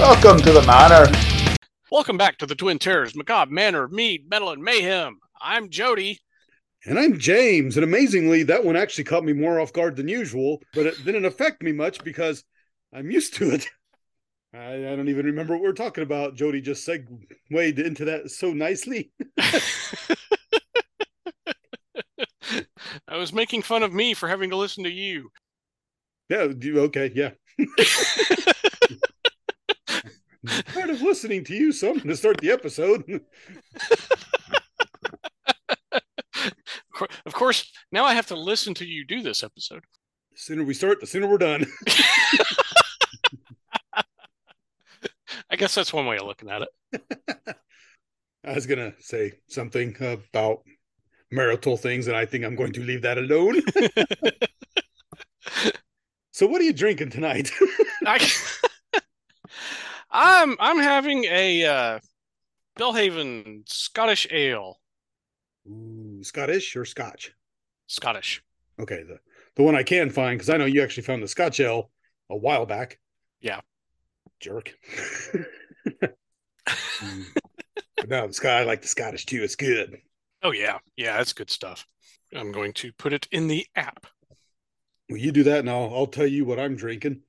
Welcome to the manor. Welcome back to the Twin Terrors, Macabre Manor, Mead, Metal, and Mayhem. I'm Jody. And I'm James. And amazingly, that one actually caught me more off guard than usual, but it didn't affect me much because I'm used to it. I, I don't even remember what we are talking about. Jody just segued into that so nicely. I was making fun of me for having to listen to you. Yeah, okay, yeah. Part of listening to you, something to start the episode. of course, now I have to listen to you do this episode. The sooner we start, the sooner we're done. I guess that's one way of looking at it. I was gonna say something about marital things, and I think I'm going to leave that alone. so, what are you drinking tonight? I, I'm I'm having a uh, Belhaven Scottish ale. Ooh, Scottish or Scotch? Scottish. Okay, the the one I can find because I know you actually found the Scotch ale a while back. Yeah. Jerk. But no, the Scott I like the Scottish too. It's good. Oh yeah, yeah, that's good stuff. I'm going to put it in the app. Well, you do that, and I'll I'll tell you what I'm drinking.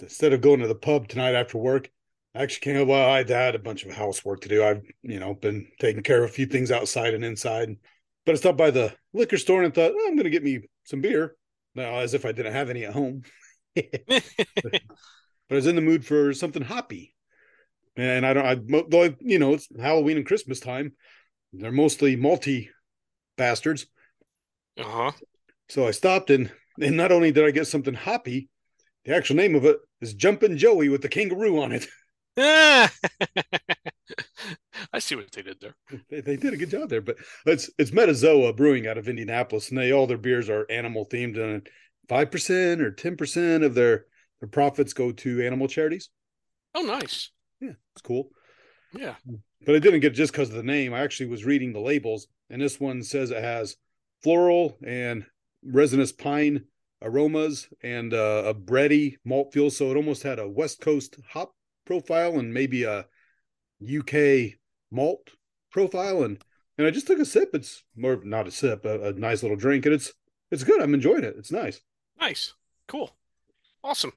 Instead of going to the pub tonight after work, I actually came. Well, I had a bunch of housework to do. I've you know been taking care of a few things outside and inside, but I stopped by the liquor store and thought oh, I'm going to get me some beer. Now, as if I didn't have any at home. but, but I was in the mood for something hoppy, and I don't. I you know it's Halloween and Christmas time. They're mostly multi bastards. Uh huh. So I stopped and and not only did I get something hoppy, the actual name of it is Jumpin' Joey with the kangaroo on it. I see what they did there. They, they, did a good job there, but it's it's Metazoa Brewing out of Indianapolis, and they all their beers are animal themed, and five percent or ten percent of their their profits go to animal charities. Oh, nice. Yeah, it's cool. Yeah, but I didn't get just because of the name. I actually was reading the labels, and this one says it has floral and resinous pine aromas and uh, a bready malt feel. So it almost had a West Coast hop profile and maybe a UK malt profile. And and I just took a sip. It's more not a sip, a, a nice little drink, and it's it's good. I'm enjoying it. It's nice. Nice, cool, awesome.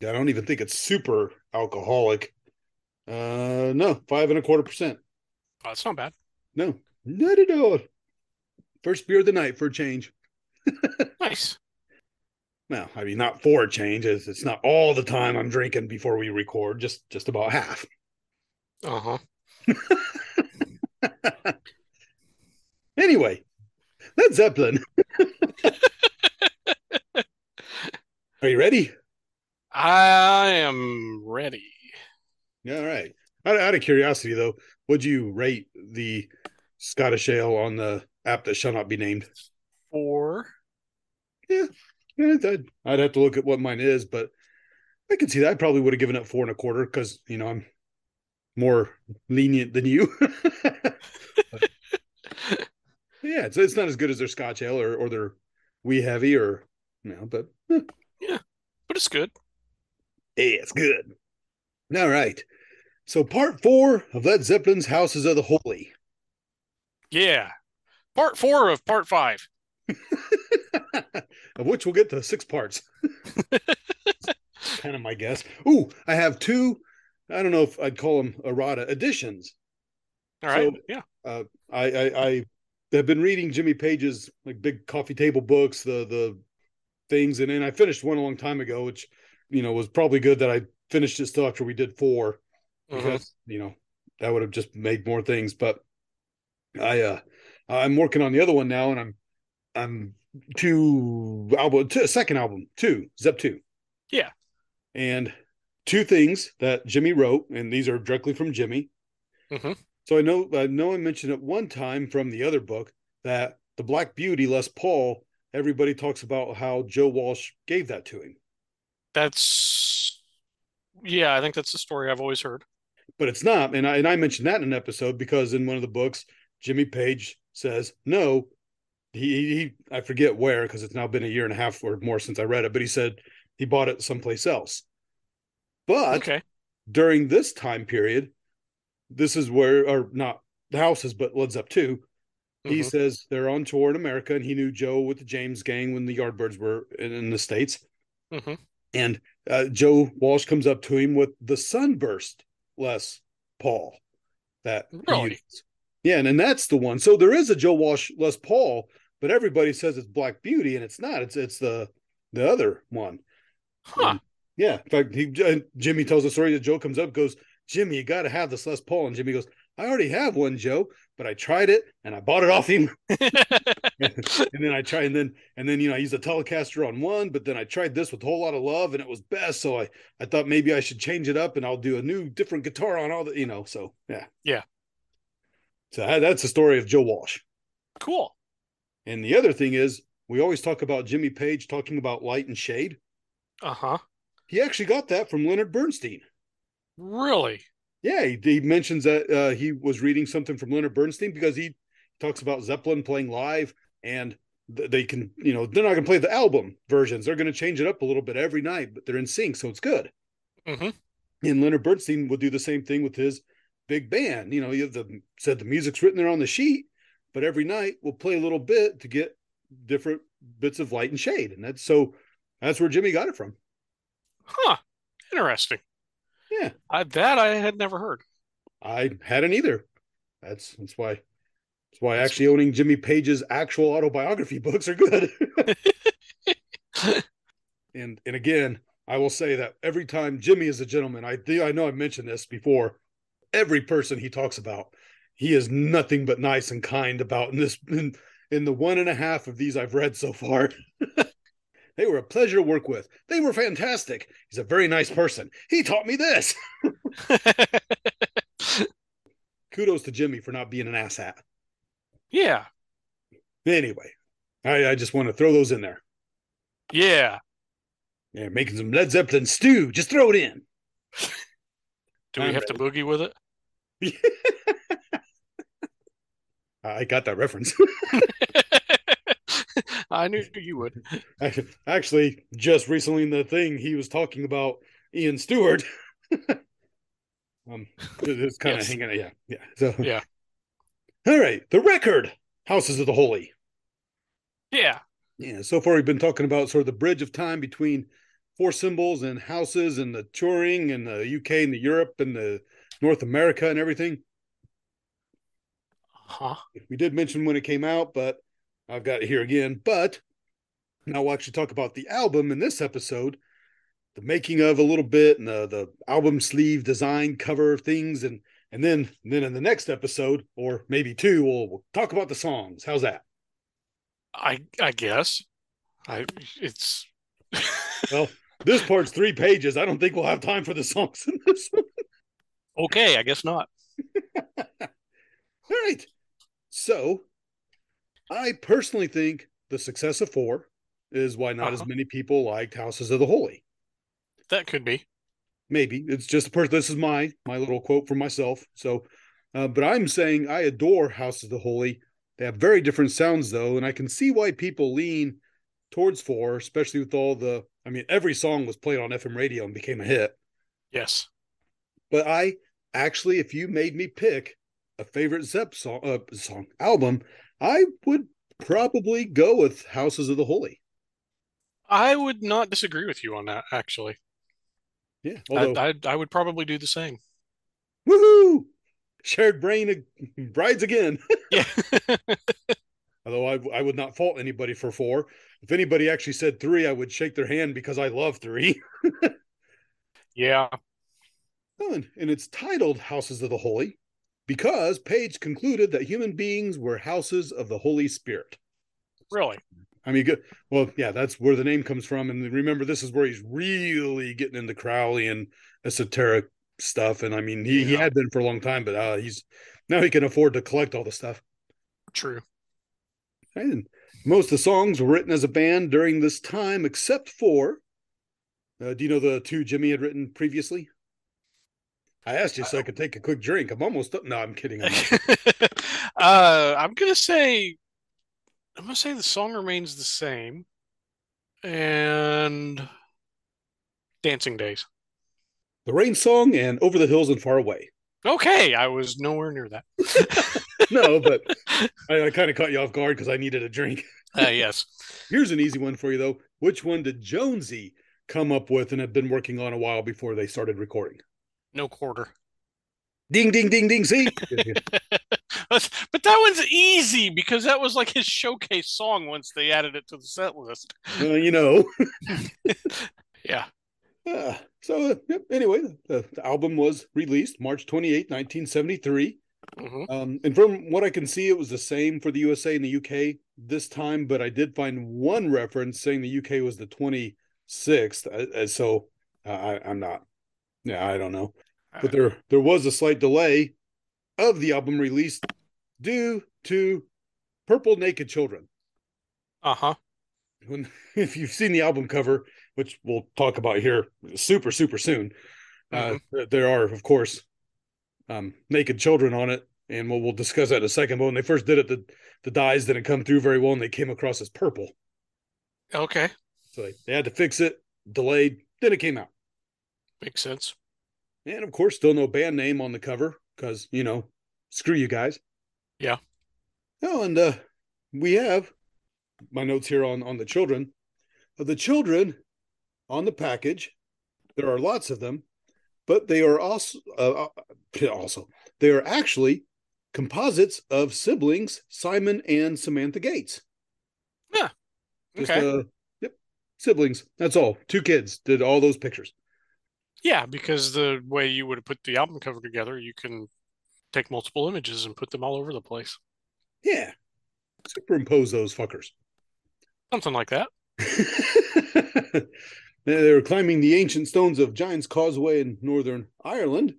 Yeah, I don't even think it's super alcoholic. Uh, no, five and a quarter percent. Oh, that's not bad. No, not at all. First beer of the night for a change. nice. Well, I mean, not for a change. It's, it's not all the time I'm drinking before we record. Just just about half. Uh huh. anyway, Led Zeppelin. Are you ready? I am ready. Yeah, all right. Out, out of curiosity, though, would you rate the Scottish ale on the app that shall not be named? Four. Yeah I'd, I'd have to look at what mine is, but I can see that. I probably would have given it four and a quarter because you know I'm more lenient than you. yeah, it's it's not as good as their Scotch ale or or their wee heavy or you know, but eh. yeah, but it's good. Yeah, it's good. All right. So, part four of Led Zeppelin's Houses of the Holy. Yeah. Part four of part five. of which we'll get to six parts. kind of my guess. Ooh, I have two, I don't know if I'd call them errata additions. All right. So, yeah. Uh, I, I, I have been reading Jimmy Page's like big coffee table books, the the things, and then I finished one a long time ago, which you know was probably good that I finished it still after we did 4 mm-hmm. because you know that would have just made more things. But I uh I'm working on the other one now, and I'm I'm two album two, second album two Zep two. Yeah, and two things that Jimmy wrote, and these are directly from Jimmy. Mm-hmm. So I know I know I mentioned at one time from the other book that the Black Beauty Les Paul. Everybody talks about how Joe Walsh gave that to him. That's yeah, I think that's the story I've always heard. But it's not, and I and I mentioned that in an episode because in one of the books, Jimmy Page says no. He, he I forget where because it's now been a year and a half or more since I read it, but he said he bought it someplace else. But okay. during this time period, this is where, or not the houses, but Led Zepp 2, he Mhm. says they're on tour in America, and he knew Joe with the James Gang when the Yardbirds were in, in the States. Mhm. And uh, Joe Walsh comes up to him with the Sunburst Les Paul that Really? Yeah, and, and that's the one. So there is a Joe Walsh Les Paul, but everybody says it's Black Beauty, and it's not. It's it's the the other one. Huh. And, yeah, in fact, he Jimmy tells the story that Joe comes up, goes, Jimmy, you got to have this Les Paul, and Jimmy goes, I already have one, Joe, but I tried it and I bought it off him, and then I tried, and then and then you know I used a Telecaster on one, but then I tried this with a whole lot of love, and it was best. So I I thought maybe I should change it up, and I'll do a new different guitar on all the you know. So yeah, Yeah. So that's the story of Joe Walsh. cool. And the other thing is, we always talk about Jimmy Page talking about light and shade. Uh huh. He actually got that from Leonard Bernstein. Really? Yeah, he, he mentions that uh, he was reading something from Leonard Bernstein because he talks about Zeppelin playing live and th- they can, you know, they're not going to play the album versions. They're going to change it up a little bit every night, but they're in sync, so it's good. hmm And Leonard Bernstein would do the same thing with his big band. You know, you have the said the music's written there on the sheet, but every night we'll play a little bit to get different bits of light and shade, and that's so that's where Jimmy got it from. Huh. Interesting. Yeah. I, that I had never heard. I hadn't either. That's that's why that's why That's- actually owning Jimmy Page's actual autobiography books are good. and and again, I will say that every time Jimmy is a gentleman, I think I know I mentioned this before. Every person he talks about, he is nothing but nice and kind about. In this, in, in the one and a half of these I've read so far, they were a pleasure to work with. They were fantastic. He's a very nice person. He taught me this. Kudos to Jimmy for not being an asshat. yeah. Anyway, I, I just want to throw those in there. Yeah. Yeah, making some Led Zeppelin stew. Just throw it in. Do we I'm have to boogie with it? I got that reference. I knew you would. Actually, just recently in the thing, he was talking about Ian Stewart. um, it- it's kind of Yes. hanging. Yeah, yeah. So Yeah. All right, the record, Houses of the Holy. Yeah. Yeah, so far we've been talking about sort of the bridge of time between four symbols and houses and the touring and the UK and the Europe and the North America and everything. Huh. We did mention when it came out, but I've got it here again. But now we'll actually talk about the album in this episode, the making of a little bit and the, the album sleeve design cover things. And and then then in the next episode, or maybe two, we'll, we'll talk about the songs. How's that? I I guess. I it's Well, this part's three pages. I don't think we'll have time for the songs in this one. okay, I guess not. All right. So I personally think the success of four is why not as Uh-huh. many people liked Houses of the Holy. That could be. Maybe it's just a per- this is my my little quote for myself. So, uh, but I'm saying I adore Houses of the Holy. They have very different sounds though, and I can see why people lean towards four, especially with all the. I mean, every song was played on FM radio and became a hit. Yes. But I actually, if you made me pick a favorite Zep song, uh, song album, I would probably go with Houses of the Holy. I would not disagree with you on that, actually. Yeah, I, although I I would probably do the same. woohoo, shared brain brides again. Yeah. Although I, I would not fault anybody for four. If anybody actually said three, I would shake their hand because I love three. yeah. And it's titled Houses of the Holy because Page concluded that human beings were houses of the Holy Spirit. Really. I mean, good. Well, yeah, that's where the name comes from. And remember, this is where he's really getting into Crowley and esoteric stuff. And I mean, he, he had been for a long time, but uh, he's now he can afford to collect all the stuff. True. And most of the songs were written as a band during this time, except for. Uh, do you know the two Jimmy had written previously? I asked you so I could take a quick drink. I'm almost up. No, I'm kidding. I'm uh, I'm gonna say, I'm gonna say the song remains the same, and Dancing Days. The Rain Song and Over the Hills and Far Away. Okay, I was nowhere near that. no, but I, I kind of caught you off guard because I needed a drink. Uh, yes. Here's an easy one for you, though. Which one did Jonesy come up with and have been working on a while before they started recording? No quarter. Ding, ding, ding, ding. See? but that one's easy because that was like his showcase song once they added it to the set list. Well, you know. yeah. Uh, so, uh, anyway, the, the, album was released March 28, 1973. Mm-hmm. Um, and from what I can see, it was the same for the USA and the UK this time, but I did find one reference saying the UK was the 26th. Uh, so uh, I, I'm not, yeah, I don't know. But there there was a slight delay of the album release due to Purple Naked Children. Uh huh. When if you've seen the album cover, which we'll talk about here super super soon, uh, mm-hmm. uh, there are of course um, naked children on it, and we'll we'll discuss that in a second. But when they first did it, the the dyes didn't come through very well, and they came across as purple. Okay. So they, they had to fix it, delayed, then it came out. Makes sense. And of course, still no band name on the cover because, you know, screw you guys. Yeah. Oh, and uh, we have my notes here on, on the children. Of the children on the package, there are lots of them, but they are also, uh, uh also, they are actually composites of siblings Simon and Samantha Gates. Yeah. Okay. Just, uh, yep. Siblings. That's all. Two kids did all those pictures. Yeah, because the way you would have put the album cover together, you can take multiple images and put them all over the place. Yeah. Superimpose those fuckers. Something like that. they were climbing the ancient stones of Giant's Causeway in Northern Ireland.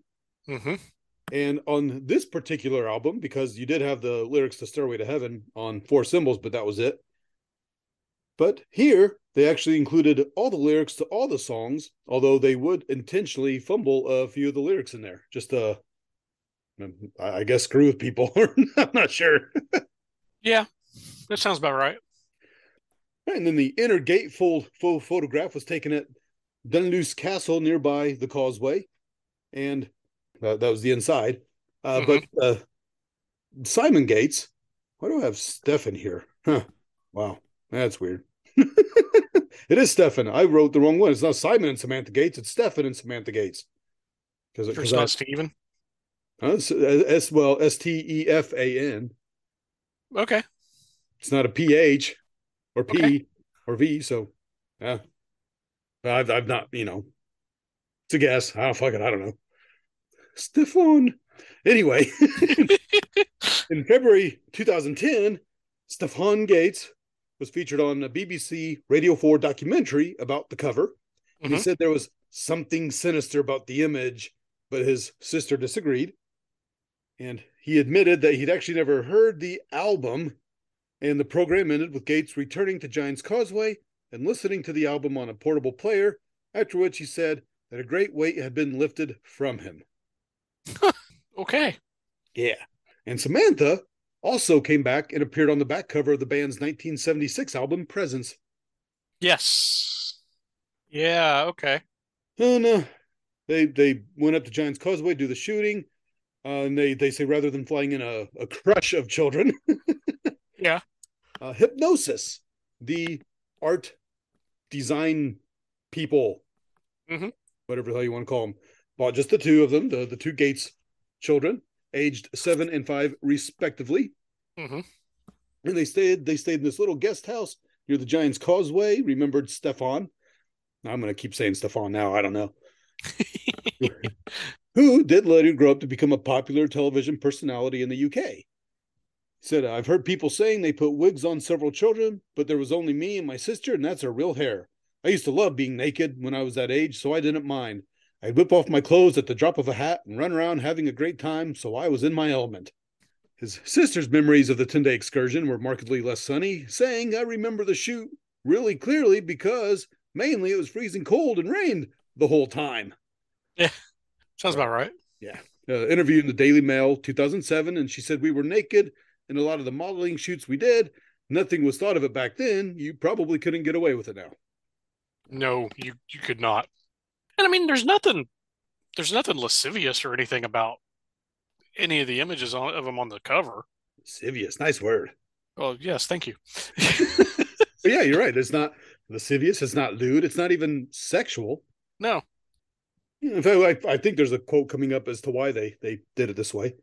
Mm-hmm. And on this particular album, because you did have the lyrics to Stairway to Heaven on Four Symbols, but that was it. But here, they actually included all the lyrics to all the songs, although they would intentionally fumble a few of the lyrics in there. Just uh I guess screw with people. I'm not sure. yeah, that sounds about right. And then the inner gatefold full photograph was taken at Dunluce Castle nearby the causeway. And uh, that was the inside. Uh, mm-hmm. But uh, Simon Gates, why do I have Stefan here? Huh. Wow, that's weird. It is Stefan. I wrote the wrong one. It's not Simon and Samantha Gates. It's Stefan and Samantha Gates. Because it's not Stephen. Uh, S well S T E F A N. Okay. It's not a P H or P okay. or V. So, yeah. I've I've not you know. It's a guess. I don't fuck it. I don't know. Stefan. Anyway, in February 2010, Stefan Gates was featured on a BBC Radio 4 documentary about the cover. Mm-hmm. He said there was something sinister about the image, but his sister disagreed. And he admitted that he'd actually never heard the album. And the program ended with Gates returning to Giant's Causeway and listening to the album on a portable player, after which he said that a great weight had been lifted from him. okay. Yeah. And Samantha also came back and appeared on the back cover of the band's 1976 album Presence. Yes. Yeah, okay. And uh, they they went up to Giant's Causeway, do the shooting. Uh, and they, they say rather than flying in a, a crush of children, yeah, uh, Hipgnosis, the art design people, mm-hmm. whatever the hell you want to call them, bought just the two of them, the, the two Gates children, aged seven and five respectively. Mm-hmm. And they stayed they stayed in this little guest house near the Giants Causeway. Remembered Stefan. I'm going to keep saying Stefan now. I don't know. Who did later grow up to become a popular television personality in the UK. Said, I've heard people saying they put wigs on several children, but there was only me and my sister, and that's her real hair. I used to love being naked when I was that age, so I didn't mind. I'd whip off my clothes at the drop of a hat and run around having a great time, so I was in my element. His sister's memories of the 10 day excursion were markedly less sunny, saying, I remember the shoot really clearly because mainly it was freezing cold and rained the whole time. Yeah, sounds about right. Yeah. Uh, interview in the Daily Mail 2007, and she said, We were naked in a lot of the modeling shoots we did. Nothing was thought of it back then. You probably couldn't get away with it now. No, you, you could not. And I mean, there's nothing there's nothing lascivious or anything about any of the images on, of them on the cover. Lascivious, nice word. Oh yes, thank you. Yeah, you're right. It's not lascivious. It's not lewd. It's not even sexual. No, In fact, I, I think there's a quote coming up as to why they they did it this way.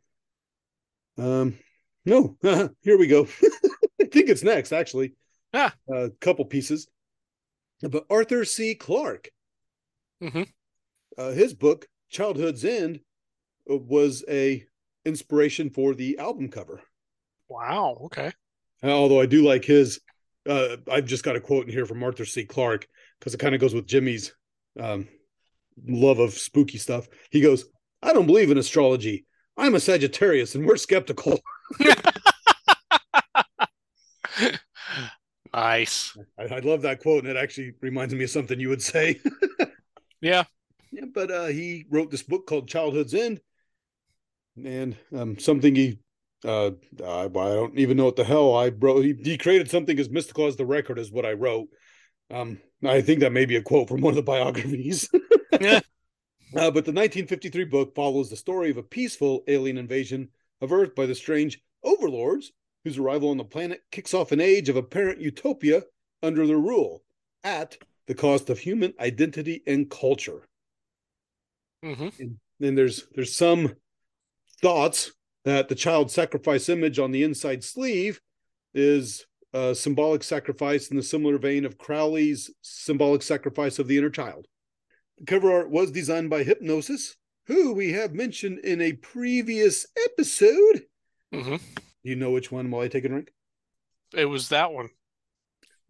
Um, no, here we go. I think it's next, actually. Ah. A couple pieces. But Arthur C. Clarke, Mhm. uh, his book Childhood's End uh, was a inspiration for the album cover. wow, okay. Although I do like his, uh, I've just got a quote in here from Arthur C. Clarke because it kind of goes with Jimmy's um, love of spooky stuff. He goes, I don't believe in astrology. I'm a Sagittarius and we're skeptical. nice. I, I love that quote, and it actually reminds me of something you would say. Yeah. yeah, but uh, he wrote this book called Childhood's End, and um, something he, uh, I, I don't even know what the hell I wrote. He, he created something as mystical as the record, is what I wrote. Um, I think that may be a quote from one of the biographies. Yeah. Uh, but the 1953 book follows the story of a peaceful alien invasion of Earth by the strange overlords, whose arrival on the planet kicks off an age of apparent utopia under their rule, at the cost of human identity and culture. hmm And then there's there's some thoughts that the child sacrifice image on the inside sleeve is a symbolic sacrifice in the similar vein of Crowley's symbolic sacrifice of the inner child. The cover art was designed by Hipgnosis, who we have mentioned in a previous episode. hmm Do you know which one while I take a drink? It was that one.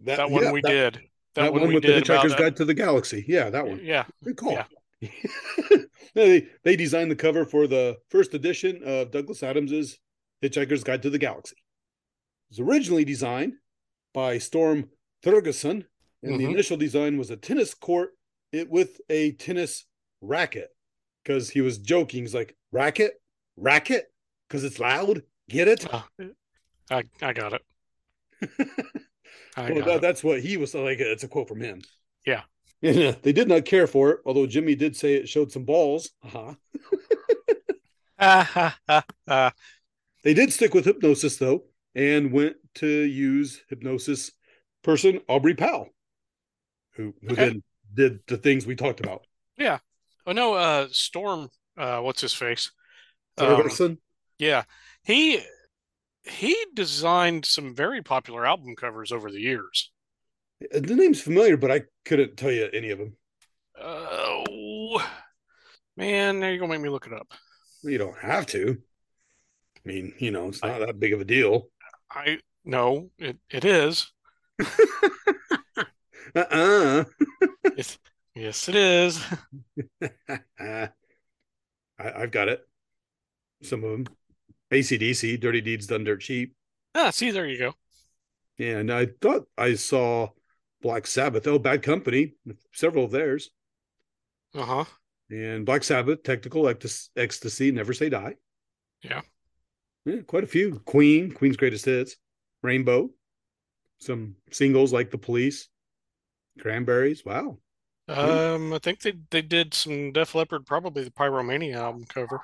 That, one yeah, we that, did. That, That, one, one we with the did about Hitchhiker's Guide to the Galaxy. Yeah, that one. Yeah. Good call. Yeah. they, they designed the cover for the first edition of Douglas Adams's Hitchhiker's Guide to the Galaxy. It was originally designed by Storm Thorgerson, and the Mhm. initial design was a tennis court it, with a tennis racket because he was joking. He's like, racket, racket, because it's loud. Get it? Uh, I I got it. I well, that, that's what he was like. It's a quote from him. Yeah. Yeah, they did not care for it, although Jimmy did say it showed some balls. Uh-huh. Ha, ha, ha. They did stick with Hipgnosis though, and went to use Hipgnosis person Aubrey Powell, who who Okay. then did the things we talked about. Yeah. Oh no, uh Storm uh what's his face? Um, yeah. He he designed some very popular album covers over the years. Uh, the name's familiar, but I couldn't tell you any of them. Oh man, now you're gonna make me look it up. You don't have to. I mean, you know, it's not that big of a deal. I no, it, it is. Uh-uh. It's, yes, it is. I, I've got it. Some of them. ACDC, Dirty Deeds Done Dirt Cheap. Ah, see, there you go. Yeah, and I thought I saw Black Sabbath. Oh, Bad Company, several of theirs. Uh-huh. And Black Sabbath, Technical Ecstasy, Never Say Die. Yeah. Yeah, quite a few. Queen, Queen's Greatest Hits, Rainbow, some singles like The Police, Cranberries. Wow. Um, I think they they did some Def Leppard, probably the Pyromania album cover.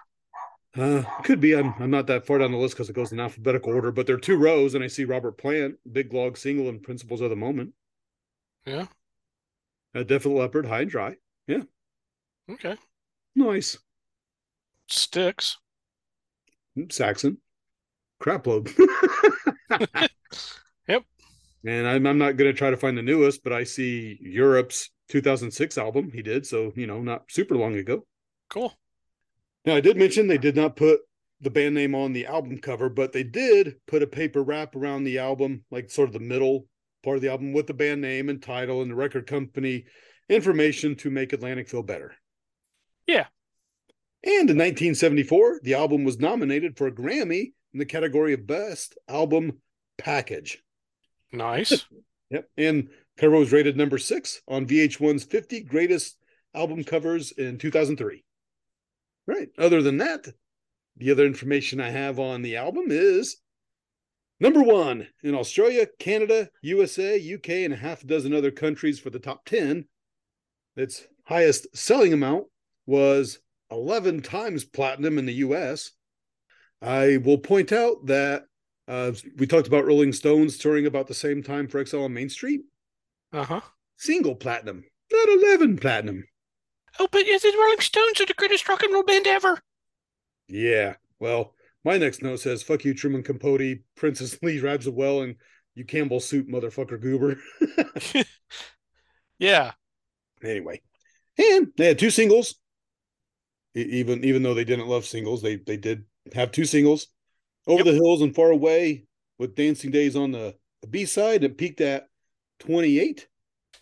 Uh, could be. I'm I'm not that far down the list because it goes in alphabetical order, but there are two rows, and I see Robert Plant, Big Log Single, and Principles of the Moment. Yeah. A Def Leppard, High and Dry. Yeah. Okay. Nice. Styx. Saxon, crapload. Yep. And I'm, I'm not going to try to find the newest, but I see Europe's 2006 album he did. So, you know, not super long ago. Cool. Now, I did mention they did not put the band name on the album cover, but they did put a paper wrap around the album, like sort of the middle part of the album with the band name and title and the record company information to make Atlantic feel better. Yeah. And in 1974, the album was nominated for a Grammy in the category of Best Album Package. Nice. Yep. And cover was rated number six on VH1's 50 Greatest Album Covers in 2003. Right. Other than that, the other information I have on the album is number one in Australia, Canada, USA, UK, and a half a dozen other countries for the top 10. Its highest selling amount was 11 times platinum in the US. I will point out that uh, we talked about Rolling Stones touring about the same time for Exile on Main Street. Uh huh. Single platinum, not 11 platinum. Oh, but is it Rolling Stones are the greatest rock and roll band ever? Yeah. Well, my next note says, fuck you, Truman Capote, Princess Lee Rabs Well, and you Campbell soup motherfucker goober. yeah. Anyway. And they had two singles. Even even though they didn't love singles, they they did have two singles. Over Yep. the Hills and Far Away with Dancing Days on the, B side. It peaked at 28.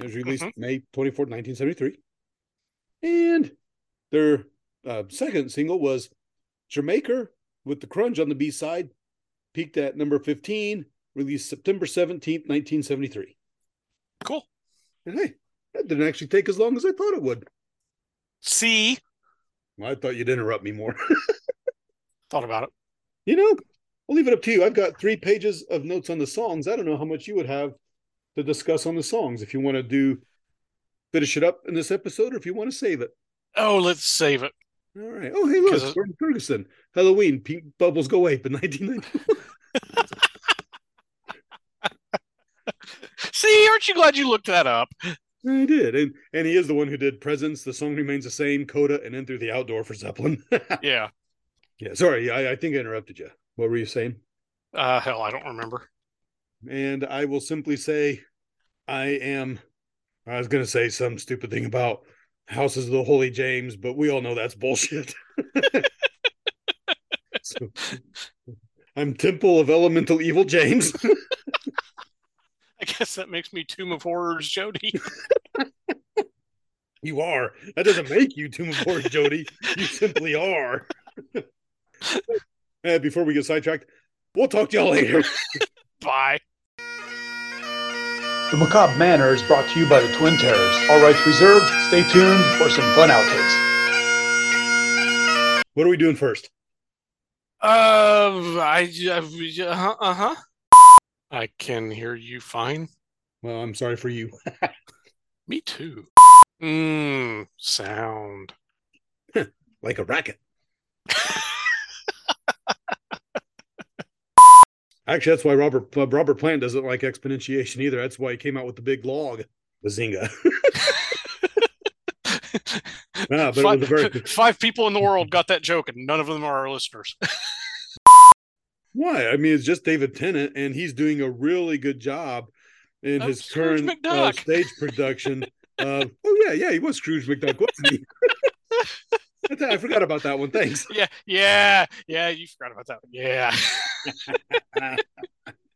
It was released Mhm. May 24th, 1973. And their uh, second single was D'yer Mak'er with the Crunge on the B side, peaked at number 15, released September 17th, 1973. Cool. And hey, that didn't actually take as long as I thought it would. See, Well, I thought you'd interrupt me more. thought about it. you know, I'll leave it up to you. I've got three pages of notes on the songs. I don't know how much you would have to discuss on the songs if you want to do finish it up in this episode or if you want to save it. Oh, let's save it. All right. Oh, hey, look, it- Gordon Ferguson, Helloween, Pink Bubbles Go Ape in 1990. See, aren't you glad you looked that up? I did, and and he is the one who did Presence. The song remains the same. Coda, and then through the outdoor for Zeppelin. Yeah. yeah, sorry, I, I think I interrupted you. What were you saying? Uh, hell, I don't remember. And I will simply say, I am. I was going to say some stupid thing about houses of the Holy James, but we all know that's bullshit. So, I'm Temple of Elemental Evil James. I guess that makes me Tomb of Horrors, Jody. you are. That doesn't make you Tomb of Horrors, Jody. You simply are. Uh, before we get sidetracked, we'll talk to y'all later. Bye. The Macabre Manor is brought to you by the Twin Terrors. All rights reserved. Stay tuned for some fun outtakes. What are we doing first? Uh, I, uh huh, uh huh. I can hear you fine. Well, I'm sorry for you. Me too. Mmm, sound. Like a racket. Actually, that's why Robert uh, Robert Plant doesn't like exponentiation either. That's why he came out with the big log, Bazinga. Ah, but it five, very five people in the world got that joke, and none of them are our listeners. why? I mean, it's just David Tennant, and he's doing a really good job in Of his Scrooge current uh, stage production. of, oh yeah, yeah, he was Scrooge McDuck, wasn't he? I forgot about that one. Thanks. Yeah, yeah, yeah. You forgot about that one. Yeah.